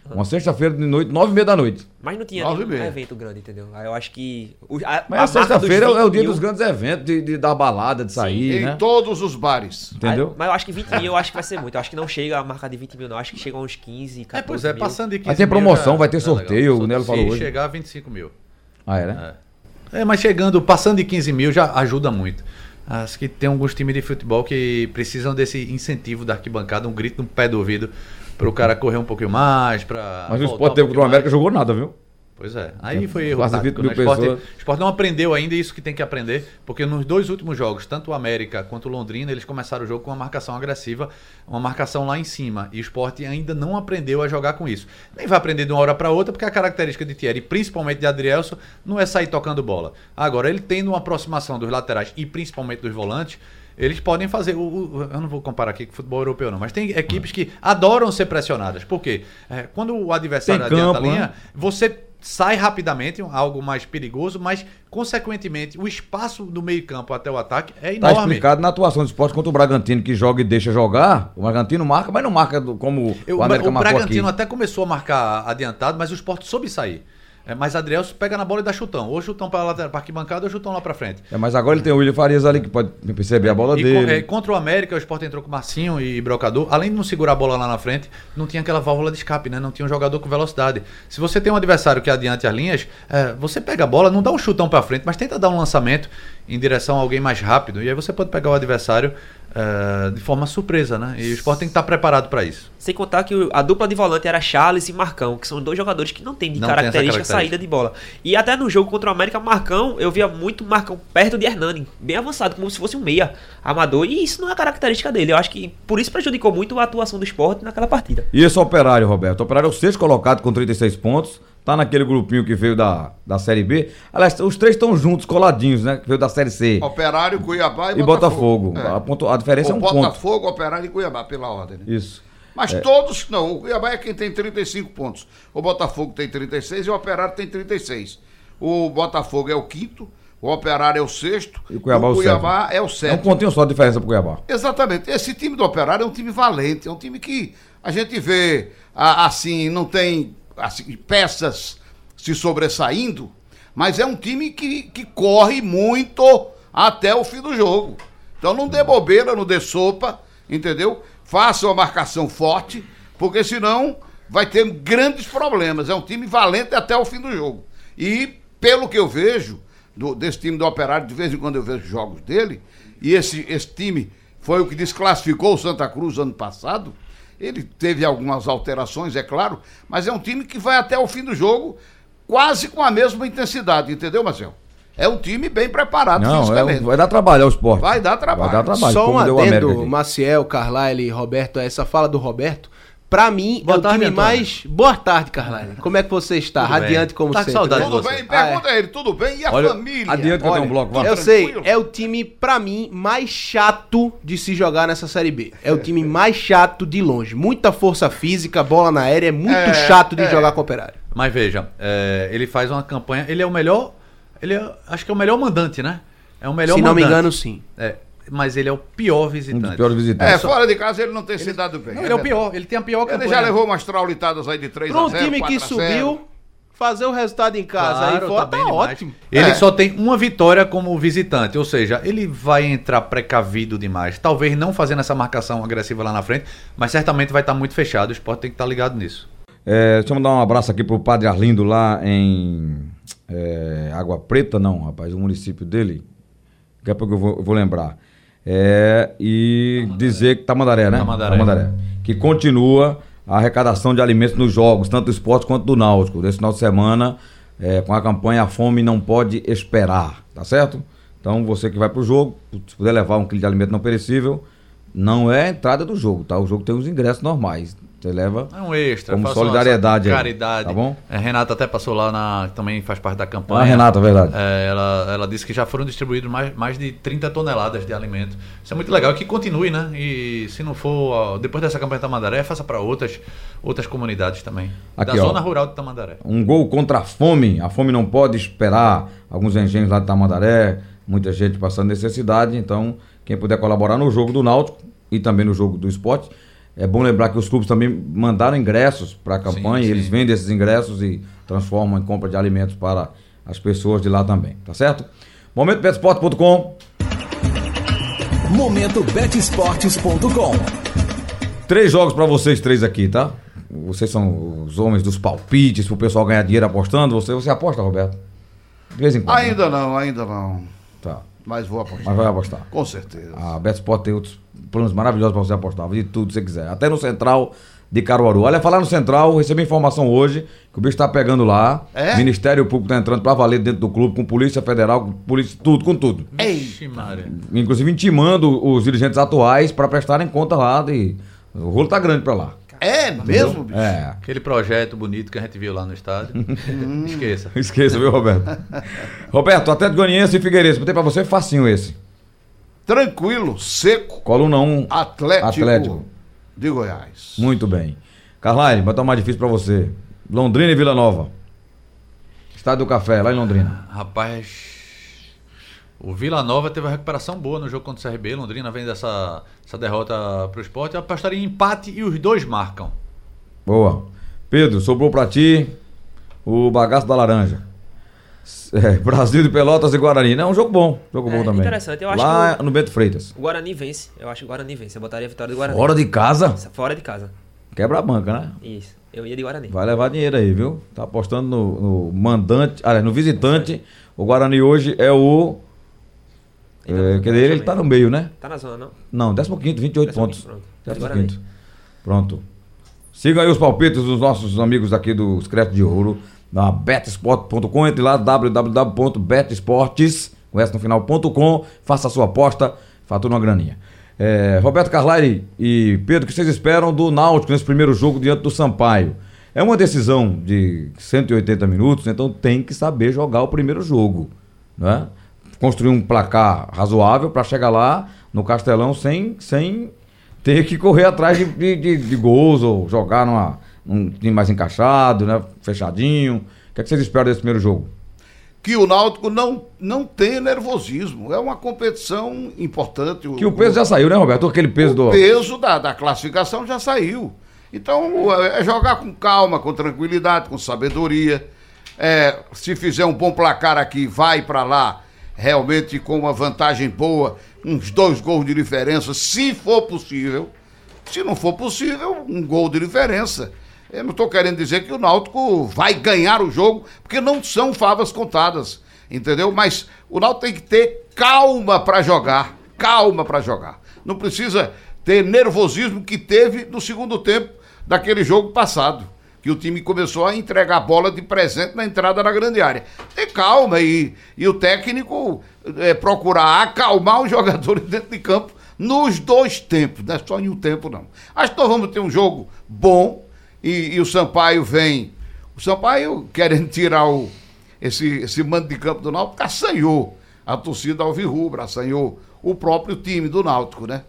19. Uma sexta-feira de noite, nove e meia da noite. Mas não tinha Nove e nenhum meia. evento grande, entendeu? Aí eu acho que. o- a, Mas a, sexta-feira é o 20 dia mil- dos grandes eventos, de, de dar balada, de sair, em né? todos os bares. Entendeu? Aí- mas eu acho que 20 mil eu acho que vai ser muito. Eu acho que não chega a marca de 20 mil, não. Eu acho que chega a uns 15, 14 É, pois é, mil. passando de 15 Vai ter promoção, já- vai ter é legal. sorteio, o Nelo Se falou hoje. chegar a 25 mil. Ah, é, né? É, mas chegando, passando de 15 mil já ajuda muito. Acho que tem alguns times de futebol que precisam desse incentivo da arquibancada, um grito no pé do ouvido, para o cara correr um pouquinho mais, para. Mas o Sport teve contra o América jogou nada, viu? Pois é. Aí foi erro tático, 20 mil né? O Sport, pessoas. o Sport não aprendeu ainda isso que tem que aprender, porque nos dois últimos jogos, tanto o América quanto o Londrina, eles começaram o jogo com uma marcação agressiva, uma marcação lá em cima. E o Sport ainda não aprendeu a jogar com isso. Nem vai aprender de uma hora para outra, porque a característica de Thierry, principalmente de Adrielson, não é sair tocando bola. Agora, ele tendo uma aproximação dos laterais e principalmente dos volantes, eles podem fazer. O, o- eu não vou comparar aqui com o futebol europeu, não, mas tem equipes que adoram ser pressionadas. Por quê? É, quando o adversário Tem adianta campo, a linha, né? você sai rapidamente, algo mais perigoso, mas, consequentemente, o espaço do meio-campo até o ataque é Tá enorme. explicado na atuação do esporte contra o Bragantino, que joga e deixa jogar. O Bragantino marca, mas não marca como Eu- o América o marcou Bragantino aqui. até começou a marcar adiantado, mas o Sport soube sair. É, mas Adrielson pega na bola e dá chutão. Ou chutão para lateral, para arquibancada ou chutão lá para frente. É, mas agora ele tem o William Farias ali que pode perceber a bola E dele. con- é, contra o América, o Sport entrou com Marcinho e Brocador. Além de não segurar a bola lá na frente, não tinha aquela válvula de escape, né? Não tinha um jogador com velocidade. Se você tem um adversário que adiante as linhas, é, você pega a bola, não dá um chutão pra frente, mas tenta dar um lançamento em direção a alguém mais rápido. E aí você pode pegar o adversário é, de forma surpresa, né? E o Sport tem que estar preparado pra isso. Sem contar que a dupla de volante era Charles e Marcão, que são dois jogadores que não têm de Não tem característica característica. saída de bola. E até no jogo contra o América, Marcão, eu via muito Marcão perto de Hernani, bem avançado, como se fosse um meia amador. E isso não é característica dele. Eu acho que por isso prejudicou muito a atuação do esporte naquela partida. E esse operário, Roberto? O operário é o sexto colocado com 36 pontos. Tá naquele grupinho que veio da, da Série B. Aliás, os três estão juntos, coladinhos, né? Que veio da Série C. Operário, Cuiabá e, E Botafogo. É. A, ponto- a diferença é o um ponto. Botafogo, Operário e Cuiabá, pela ordem. né? Isso. Mas todos, não, o Cuiabá é quem tem 35 pontos. O Botafogo tem 36 e o Operário tem 36. O Botafogo é o quinto, o Operário é o sexto E o Cuiabá, o é o Cuiabá sétimo. é o É um sétimo. pontinho só de diferença pro Cuiabá. Exatamente. Esse time do Operário é um time valente, é um time que a gente vê a- assim, não tem assim, peças se sobressaindo, mas é um time que, que corre muito até o fim do jogo. Então não dê bobeira, não dê sopa, entendeu? Faça uma marcação forte, porque senão vai ter grandes problemas. É um time valente até o fim do jogo. E, pelo que eu vejo, do- desse time do Operário, de vez em quando eu vejo jogos dele, e esse, esse time foi o que desclassificou o Santa Cruz ano passado. Ele teve algumas alterações, é claro, mas é um time que vai até o fim do jogo quase com a mesma intensidade, entendeu, Marcel? É um time bem preparado Não, é fisicamente. um- vai dar trabalho ao esporte. Vai dar trabalho. Vai dar trabalho. Só um adendo. Maciel, Carlyle e Roberto, a essa fala do Roberto. Pra mim, Boa é o tarde, time Antônio. mais. Boa tarde, Carlyle. Como é que você está? Tudo bem. Radiante como Tá com sempre. saudade de Tudo você. bem? Pergunta a ele, tudo bem? E a Olha, família? adianta que eu tenho um bloco, vai. Eu sei, é o time, pra mim, mais chato de se jogar nessa Série B. É o time mais chato de longe. Muita força física, bola na aérea, é muito É, chato de é. jogar com o operário. Mas veja, é, ele faz uma campanha. Ele é o melhor. Ele é, acho que é o melhor mandante, né? É o melhor se não me mandante. engano, sim. É, mas ele é o pior Um visitante. dos piores visitantes. É, fora de casa ele não tem se dado bem. Não, ele é o pior. Ele tem a pior Ele campanha. já levou umas traulitadas aí de 3 Para a um 0 time que 4 a 0. subiu, fazer o resultado em casa aí fora tá, bem demais. ótimo. Ele É. só tem uma vitória como visitante, ou seja, ele vai entrar precavido demais. Talvez não fazendo essa marcação agressiva lá na frente, mas certamente vai estar muito fechado. O Sport tem que estar ligado nisso. É, deixa eu mandar um abraço aqui pro Padre Arlindo lá em é, Água Preta, não, rapaz, o município dele. Daqui a pouco eu vou, eu vou lembrar. É, e dizer que Tamandaré, né? Tamandaré. Que continua a arrecadação de alimentos nos jogos, tanto do esporte quanto do náutico. Desse final de semana, é, com a campanha A Fome Não Pode Esperar, tá certo? Então você que vai pro jogo, se puder levar um quilo de alimento não perecível, não é a entrada do jogo, tá? O jogo tem os ingressos normais. Você leva. É um extra. Como solidariedade uma aí, Caridade. tá bom? É, Renata até passou lá na. Também faz parte da campanha. Ah, Renata, verdade. É, ela, ela disse que já foram distribuídos mais, mais de 30 toneladas de alimento. Isso é muito legal. Que continue, né? E se não for, depois dessa campanha de Tamandaré, faça para outras, outras comunidades também. Aqui, da ó. zona rural de Tamandaré. Um gol contra a fome. A fome não pode esperar. Alguns engenhos lá de Tamandaré, muita gente passando necessidade. Então, quem puder colaborar no jogo do Náutico e também no jogo do esporte, É bom lembrar que os clubes também mandaram ingressos para a campanha, Sim, eles sim. vendem esses ingressos e transformam em compra de alimentos para as pessoas de lá também, tá certo? MomentoBetsport.com, MomentoBetEsportes.com três jogos para vocês três aqui, tá? Vocês são os homens dos palpites, pro pessoal ganhar dinheiro apostando. Você, você aposta, Roberto? De vez em quando. né? Ainda não, ainda não. Tá, Mas vou apostar. mas vai apostar. Com certeza. A Betsport tem outros planos maravilhosos para você apostar, de tudo que você quiser. Até no Central de Caruaru. Olha, falar no Central, recebi informação hoje que o bicho tá pegando lá. É? Ministério Público tá entrando pra valer dentro do clube, com Polícia Federal, com Polícia, tudo, com tudo. Maria. Inclusive intimando os dirigentes atuais para prestarem conta lá de. O rolo tá grande pra lá. É mesmo, bicho? É. Aquele projeto bonito que a gente viu lá no estádio. Esqueça. Esqueça, viu, Roberto? Roberto, Atlético Goianiense e Figueirense. Botei pra você facinho esse. Tranquilo, seco, Coluna 1. Atlético, Atlético. de Goiás. Muito bem. Carline, botar mais difícil pra você. Londrina e Vila Nova. Estádio do Café, lá em Londrina. Rapaz, o Vila Nova teve uma recuperação boa no jogo contra o CRB. Londrina vem dessa essa derrota pro esporte. Eu apostaria em empate e os dois marcam. Boa. Pedro, sobrou pra ti o bagaço da laranja. É, Brasil de Pelotas e Guarani. Não, é um jogo bom. Jogo É, bom também. interessante. Eu acho Lá que no Bento Freitas. O Guarani vence. Eu acho que o Guarani vence. Eu botaria a vitória do Guarani. Fora de casa, Fora de casa. quebra a banca, né? Isso. Eu ia de Guarani. Vai levar dinheiro aí, viu? Tá apostando no, no mandante, aliás, no visitante. O Guarani hoje é o. Ainda É, quer dizer, ele tá no meio, né? Tá na zona, não? Não, 15, 28 15º, pontos. pronto. 15. Pronto. Sigam aí os palpites dos nossos amigos aqui do Secreto de Ouro, na betsport.com, entre lá www.betesportes, com S no final.com, faça a sua aposta, fatura uma graninha. É, Roberto Carlari e Pedro, o que vocês esperam do Náutico nesse primeiro jogo diante do Sampaio? É uma decisão de 180 minutos, então tem que saber jogar o primeiro jogo, né? Construir um placar razoável para chegar lá no Castelão sem, sem ter que correr atrás de, de, de- gols ou jogar numa, num time mais encaixado, né? Fechadinho. O que, é que vocês esperam desse primeiro jogo? Que o Náutico não, não tenha nervosismo. É uma competição importante. Que o peso já saiu, né, Roberto? Aquele peso o do. peso da, da classificação já saiu. Então, é jogar com calma, com tranquilidade, com sabedoria. É, se fizer um bom placar aqui, vai para lá, realmente com uma vantagem boa, uns dois gols de diferença, se for possível. Se não for possível, um gol de diferença. Eu não estou querendo dizer que o Náutico vai ganhar o jogo, porque não são favas contadas, entendeu? Mas o Náutico tem que ter calma para jogar, calma para jogar. Não precisa ter nervosismo que teve no segundo tempo daquele jogo passado, que o time começou a entregar a bola de presente na entrada da grande área. Tem calma e, e o técnico é, procurar acalmar os jogadores dentro de campo nos dois tempos, não é só em um tempo não. Acho que nós vamos ter um jogo bom e, e o Sampaio vem. O Sampaio querendo tirar o, esse, esse mando de campo do Náutico, assanhou a torcida alvirrubra, assanhou o próprio time do Náutico, né?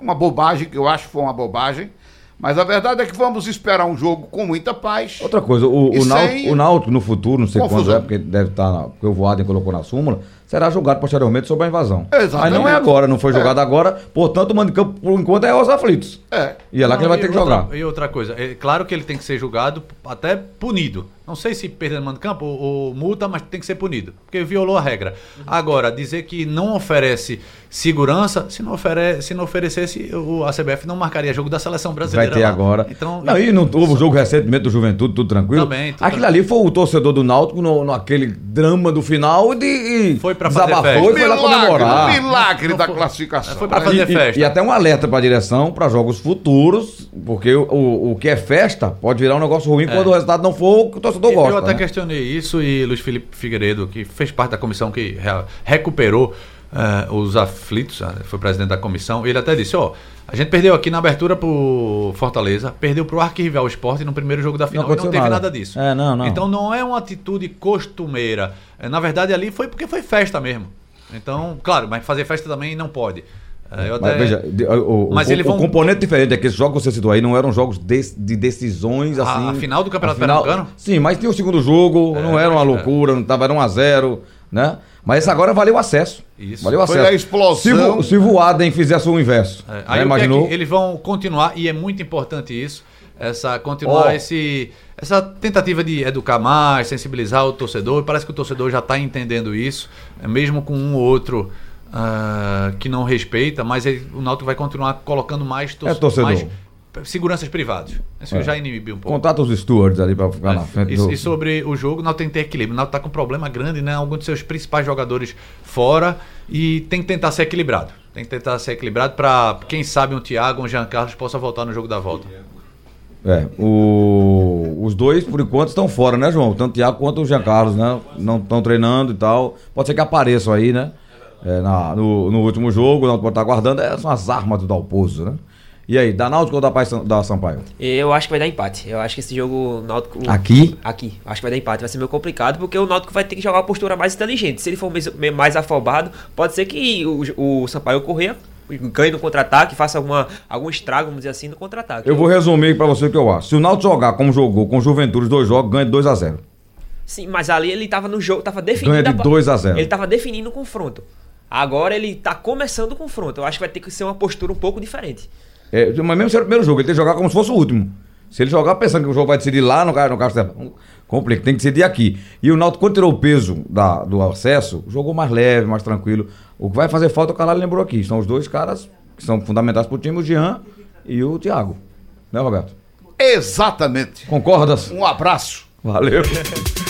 Uma bobagem, que eu acho que foi uma bobagem. Mas a verdade é que vamos esperar um jogo com muita paz. Outra coisa, o, o, Náutico, sem o Náutico no futuro, não sei confusão. é, porque deve estar, na- porque o Voaden colocou na súmula, será julgado posteriormente sobre a invasão. Exatamente. Mas não é agora, não foi É. jogado agora, portanto o mando de campo, por enquanto, é aos aflitos. É. E é lá que ele vai Não, ter que outra- jogar. E outra coisa, é claro que ele tem que ser julgado, até punido. Não sei se perda mando de campo ou, ou multa, mas tem que ser punido, porque violou a regra. Agora, dizer que não oferece segurança, se não, ofere, se não oferecesse, o, a CBF não marcaria jogo da seleção Vai brasileira. ter lá. agora. Então, não, e não houve o jogo recentemente do Juventude, tudo tranquilo. Também, tudo Aquilo tranquilo. ali foi o torcedor do Náutico no, naquele drama do final de, e Foi pra fazer desabafou festa. e foi lá comemorar. milagre Não da foi- classificação. foi pra fazer E- e, festa. e até um alerta para a direção para jogos futuros, porque o, o, o que é festa pode virar um negócio ruim quando o resultado não for o que o torcedor gosta. Eu até né? questionei isso e Luiz Felipe Figueiredo, que fez parte da comissão que re- recuperou eh, os aflitos, ah, foi presidente da comissão, ele até disse, ó, a gente perdeu aqui na abertura pro Fortaleza, perdeu pro arquirrival Esporte no primeiro jogo da final e não teve nada. nada, disso. É, não, não. Então não é uma atitude costumeira. Eh, Na verdade ali foi porque foi festa mesmo. Então, claro, mas fazer festa também não pode. Eu Mas até- veja, o, Mas o- vão- componente diferente é que esses jogos que você citou aí não eram jogos de, de decisões A- assim. a final do Campeonato a final- Pernambucano? Sim, mas tinha o segundo jogo, É, não era uma loucura, não tava, era 1 a 0 né? Mas agora valeu o acesso. Isso. Valeu o Foi acesso. a explosão. Se, se o Adem fizesse o inverso, É, né, aí o que é imaginou? que eles vão continuar, e é muito importante isso, essa continuar Ó. esse, essa tentativa de educar mais, sensibilizar o torcedor. Parece que o torcedor já está entendendo isso, é, mesmo com um ou outro ah, que não respeita, mas ele- o Náutico vai continuar colocando mais, tor- É torcedor. mais seguranças privados. Isso eu É. já inibi um pouco. Contato os stewards ali pra ficar na frente E, do... e sobre o jogo, o Náutico tem que ter equilíbrio. O Náutico tá com um problema grande, né? Alguns de seus principais jogadores fora e tem que tentar ser equilibrado. Tem que tentar ser equilibrado para quem sabe um Thiago, um Jean Carlos possa voltar no jogo da volta. É, o- os dois, por enquanto, estão fora, né, João? Tanto o Thiago quanto o Jean Carlos, né? Não estão treinando e tal. Pode ser que apareçam aí, né? É, na- no, no último jogo, o Náutico pode estar aguardando. É, são as armas do Dalpozo, né? E aí, da Náutico ou da, Pai, da Sampaio? Eu acho que vai dar empate. Eu acho que esse jogo Náutico. Aqui? Aqui. Acho que vai dar empate. Vai ser meio complicado, porque o Náutico vai ter que jogar uma postura mais inteligente. Se ele for mais- afobado, pode ser que o, o Sampaio Correia ganhe no contra-ataque, faça alguma, algum estrago, vamos dizer assim, no contra-ataque. Eu vou resumir pra você o que eu acho. Se o Náutico jogar como jogou com o Juventude os dois jogos, ganha de 2 a 0 Sim, mas ali ele tava no jogo, tava definindo. Ganha de pa- 2 a 0. Ele tava definindo o confronto. Agora ele tá começando o confronto. Eu acho que vai ter que ser uma postura um pouco diferente. É, mas mesmo se era o primeiro jogo, ele tem que jogar como se fosse o último. Se ele jogar pensando que o jogo vai decidir lá no, no Castelão, complica, tem que decidir aqui. E o Náutico, quando tirou o peso da- do acesso, jogou mais leve, mais tranquilo. O que vai fazer falta, o Caralho lembrou aqui. São os dois caras que são fundamentais pro time, o Jean e o Thiago. Né, Roberto? Exatamente. Concordas? Um abraço. Valeu.